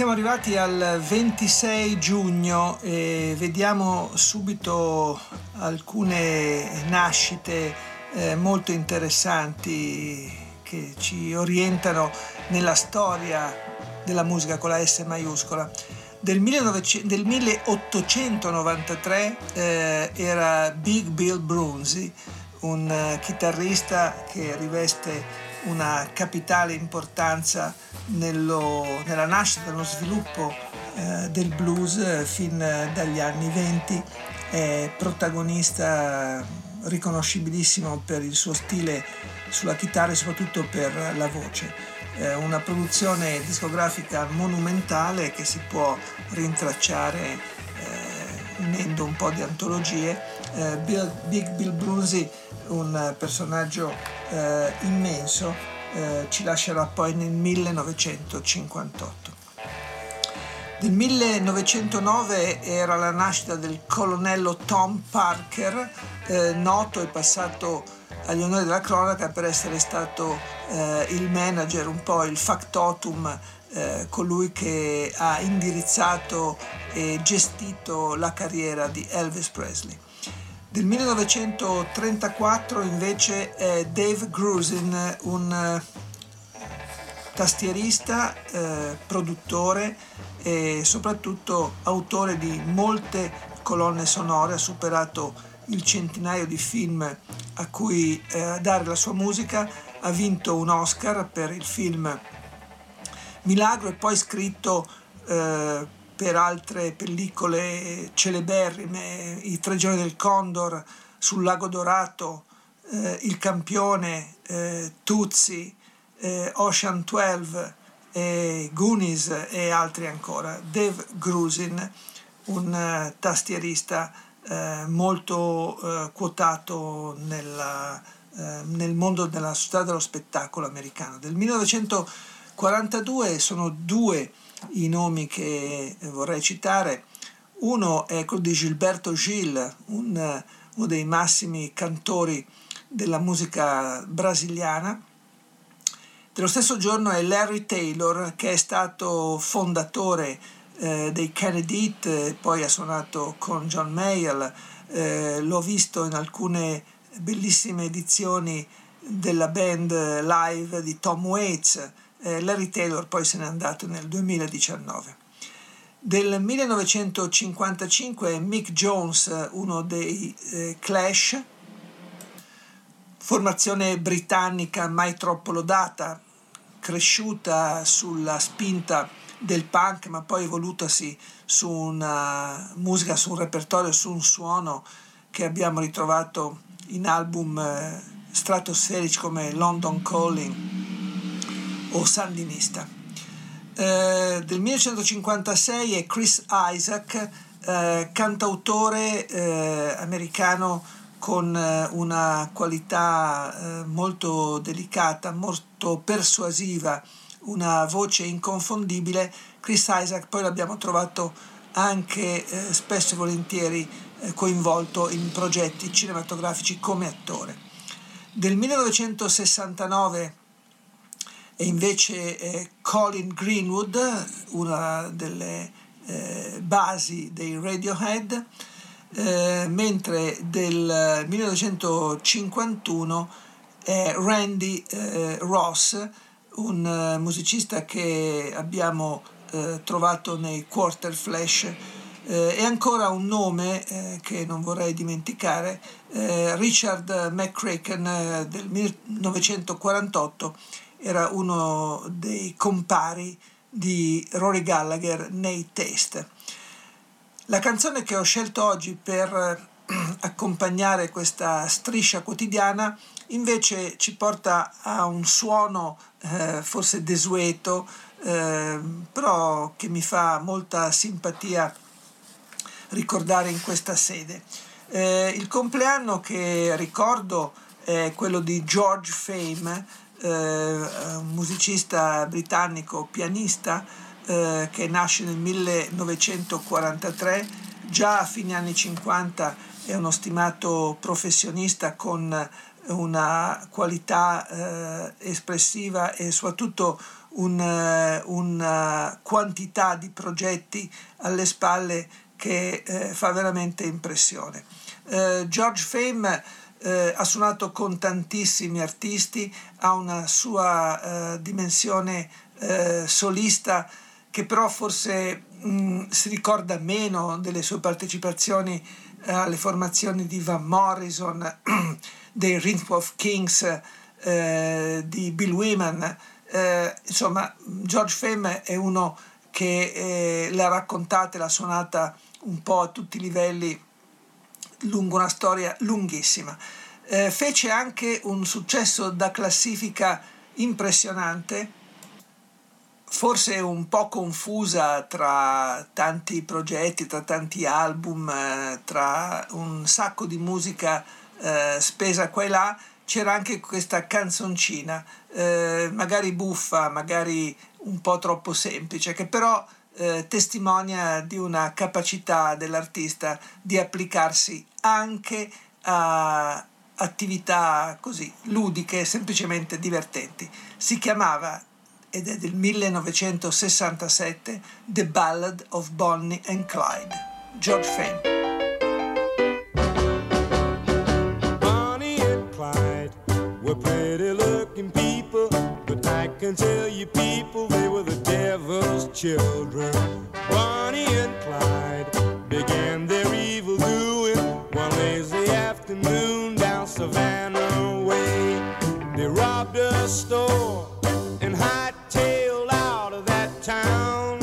Siamo arrivati al 26 giugno e vediamo subito alcune nascite eh, molto interessanti che ci orientano nella storia della musica con la S maiuscola. Del, 1900, del 1893 eh, era Big Bill Brunzi, un uh, chitarrista che riveste una capitale importanza nello, nella nascita nello sviluppo eh, del blues eh, fin dagli anni 20, è protagonista riconoscibilissimo per il suo stile sulla chitarra e soprattutto per la voce. Eh, una produzione discografica monumentale che si può rintracciare eh, unendo un po' di antologie. Eh, Big Bill Brunsey, un personaggio eh, immenso, eh, ci lascerà poi nel 1958. Nel 1909 era la nascita del colonnello Tom Parker, eh, noto e passato agli onori della cronaca per essere stato eh, il manager, un po' il factotum, eh, colui che ha indirizzato e gestito la carriera di Elvis Presley. Del 1934 invece è Dave Grusin, un eh, tastierista, eh, produttore e soprattutto autore di molte colonne sonore, ha superato il centinaio di film a cui eh, dare la sua musica, ha vinto un Oscar per il film Milagro e poi scritto eh, per altre pellicole celeberrime, I tre giorni del Condor, sul lago Dorato, eh, Il campione, eh, Tuzzi, eh, Ocean 12, eh, Goonies e altri ancora. Dave Grusin, un uh, tastierista eh, molto uh, quotato nella, nel mondo della società dello spettacolo americano. Del 1942 sono due i nomi che vorrei citare. Uno è quello di Gilberto Gil, un, uno dei massimi cantori della musica brasiliana. Dello stesso giorno è Larry Taylor, che è stato fondatore eh, dei Kennedy poi ha suonato con John Mayall, eh, l'ho visto in alcune bellissime edizioni della band live di Tom Waits, eh, Larry Taylor poi se n'è andato nel 2019. Del 1955 Mick Jones, uno dei eh, Clash, formazione britannica mai troppo lodata, cresciuta sulla spinta del punk, ma poi evolutasi su una musica, su un repertorio, su un suono che abbiamo ritrovato in album eh, stratosferici come London Calling o sandinista. Eh, del 1956 è Chris Isaac, eh, cantautore eh, americano con eh, una qualità eh, molto delicata, molto persuasiva, una voce inconfondibile. Chris Isaac poi l'abbiamo trovato anche eh, spesso e volentieri coinvolto in progetti cinematografici come attore. Del 1969 e invece eh, Colin Greenwood, una delle eh, basi dei Radiohead, eh, mentre del 1951 è Randy eh, Ross, un eh, musicista che abbiamo eh, trovato nei Quarter Flash. E ancora un nome che non vorrei dimenticare, Richard McCracken del 1948 era uno dei compari di Rory Gallagher nei test. La canzone che ho scelto oggi per accompagnare questa striscia quotidiana invece ci porta a un suono eh, forse desueto, eh, però che mi fa molta simpatia ricordare in questa sede. Eh, il compleanno che ricordo è quello di George Fame, eh, un musicista britannico, pianista, eh, che nasce nel 1943, già a fine anni 50 è uno stimato professionista con una qualità eh, espressiva e soprattutto un, eh, una quantità di progetti alle spalle che eh, fa veramente impressione. Eh, George Fame eh, ha suonato con tantissimi artisti, ha una sua eh, dimensione solista che però forse mh, si ricorda meno delle sue partecipazioni alle formazioni di Van Morrison dei Rhythm of Kings eh, di Bill Wyman. Eh, insomma, George Femme è uno che eh, l'ha raccontata e l'ha suonata un po' a tutti i livelli lungo una storia lunghissima. Eh, fece anche un successo da classifica impressionante, forse un po' confusa tra tanti progetti, tra tanti album, eh, tra un sacco di musica eh, spesa qua e là, c'era anche questa canzoncina, eh, magari buffa, magari un po' troppo semplice, che però eh, testimonia di una capacità dell'artista di applicarsi anche a attività così ludiche, semplicemente divertenti. Si chiamava ed è del 1967 The Ballad of Bonnie and Clyde. George Fame. Can tell you people they were the devil's children. Bonnie and Clyde began their evil doing one lazy afternoon down Savannah way. They robbed a store and hightailed out of that town.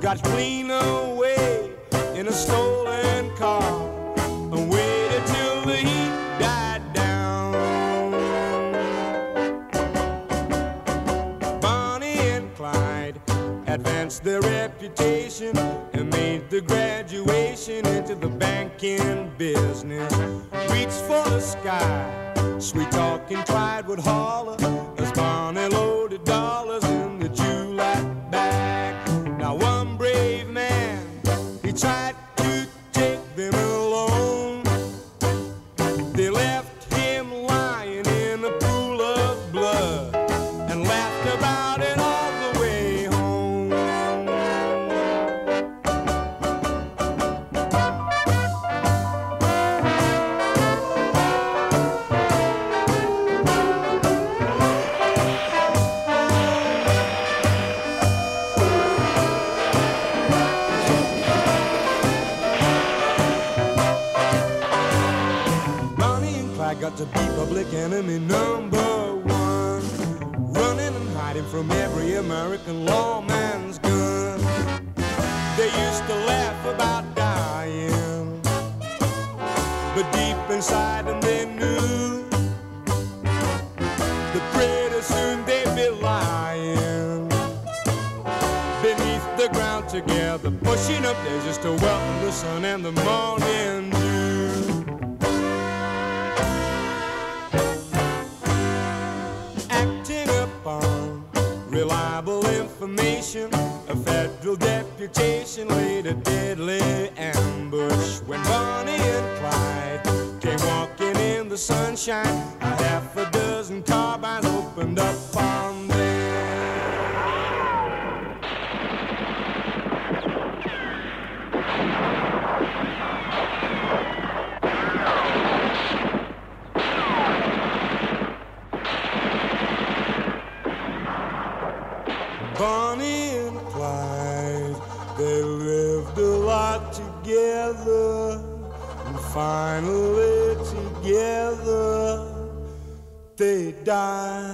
Got clean away in a stolen their reputation and made the graduation into the banking business. Reach for the sky, sweet talking Clyde would holler as Barney loaded dollars in the July bag. Now one brave man, he tried to be public enemy number one. Running and hiding from every American lawman's gun. They used to laugh about dying, but deep inside them they knew that pretty soon they'd be lying beneath the ground together, pushing up there just to welcome the sun and the morning A federal deputation laid a deadly ambush when Bonnie and Clyde came walking in the sunshine. A half a dozen carbines opened up together they die.